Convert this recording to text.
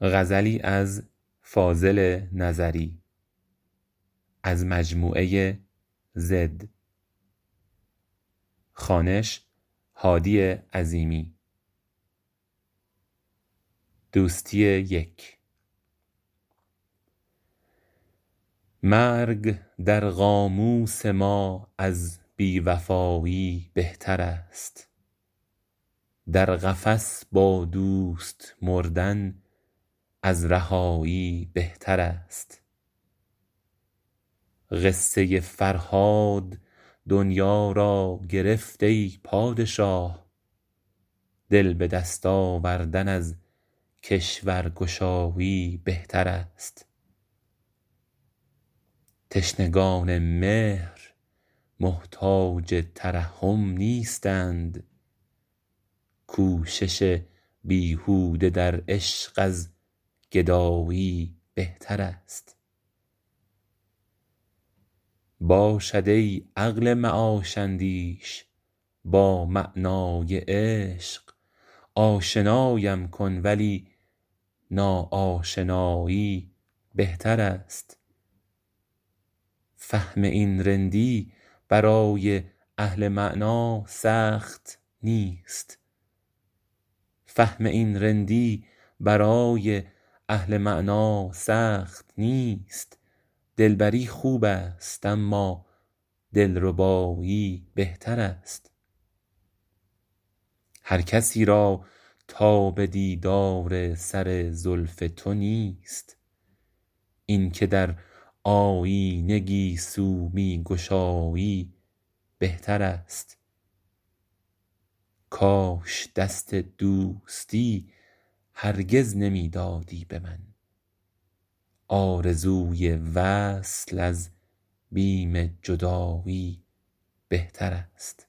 غزلی از فاضل نظری از مجموعه زد. خانش هادی عظیمی. دوستی یک. مرگ در قاموس ما از بی وفایی بهترست در قفس با دوست مردن از رهایی بهترست قصه فرهاد دنیا را گرفت ای پادشاه. دل به دست آوردن از کشورگشایی بهترست تشنگان مهر محتاج ترحم نیستند. کوشش بیهوده در عشق از گدایی بهترست باشد ای عقل معاش اندیش با معنای عشق. آشنایم کن ولی ناآشنایی بهترست فهم این رندی برای اهل معنی سخت نیست. دلبری خوب است اما دلربایی بهترست هر کسی را تاب دیدار سر زلف تو نیست. این که در آیینه گیسو می گشایی بهترست کاش دست دوستی هرگز نمی دادی به من. آرزوی وصل از بیم جدایی بهترست